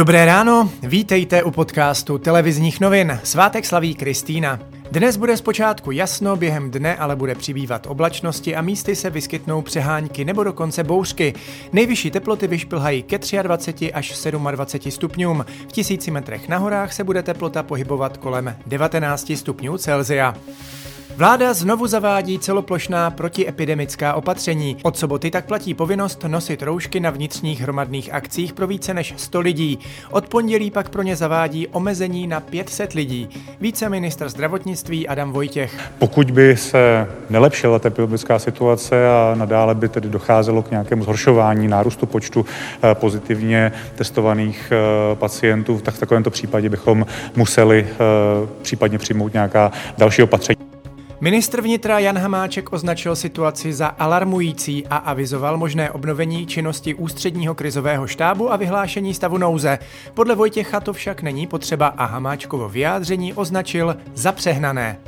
Dobré ráno, vítejte u podcastu televizních novin. Svátek slaví Kristýna. Dnes bude zpočátku jasno, během dne ale bude přibývat oblačnosti a místy se vyskytnou přehánky nebo dokonce bouřky. Nejvyšší teploty vyšplhají ke 23 až 27 stupňům. V tisíci metrech na horách se bude teplota pohybovat kolem 19 stupňů Celzia. Vláda znovu zavádí celoplošná protiepidemická opatření. Od soboty tak platí povinnost nosit roušky na vnitřních hromadných akcích pro více než 100 lidí. Od pondělí pak pro ně zavádí omezení na 500 lidí. Více ministr zdravotnictví Adam Vojtěch. Pokud by se nelepšila ta epidemická situace a nadále by tedy docházelo k nějakému zhoršování nárůstu počtu eh, pozitivně testovaných eh, pacientů, tak v takovémto případě bychom museli eh, případně přijmout nějaká další opatření. Ministr vnitra Jan Hamáček označil situaci za alarmující a avizoval možné obnovení činnosti ústředního krizového štábu a vyhlášení stavu nouze. Podle Vojtěcha to však není potřeba a Hamáčkovo vyjádření označil za přehnané.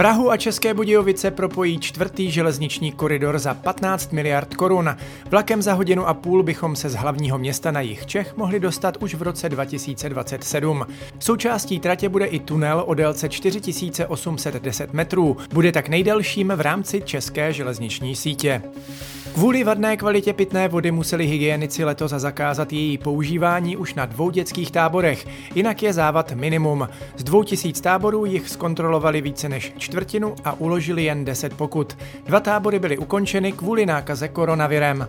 Prahu a České Budějovice propojí čtvrtý železniční koridor za 15 miliard korun. Vlakem za hodinu a půl bychom se z hlavního města na jih Čech mohli dostat už v roce 2027. Součástí tratě bude i tunel o délce 4810 metrů. Bude tak nejdelším v rámci české železniční sítě. Kvůli vadné kvalitě pitné vody museli hygienici letos zakázat její používání už na dvou dětských táborech, jinak je závad minimum. Z dvou tisíc táborů jich zkontrolovali více než čtvrtinu a uložili jen 10 pokut. Dva tábory byly ukončeny kvůli nákaze koronavirem.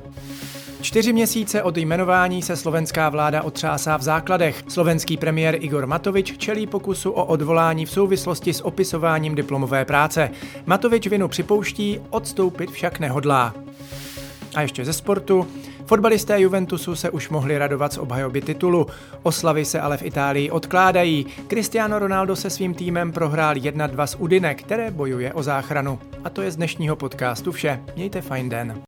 Čtyři měsíce od jmenování se slovenská vláda otřásá v základech. Slovenský premiér Igor Matovič čelí pokusu o odvolání v souvislosti s opisováním diplomové práce. Matovič vinu připouští, odstoupit však nehodlá. A ještě ze sportu. Fotbalisté Juventusu se už mohli radovat z obhajoby titulu. Oslavy se ale v Itálii odkládají. Cristiano Ronaldo se svým týmem prohrál 1-2 s Udine, které bojuje o záchranu. A to je z dnešního podcastu vše. Mějte fajn den.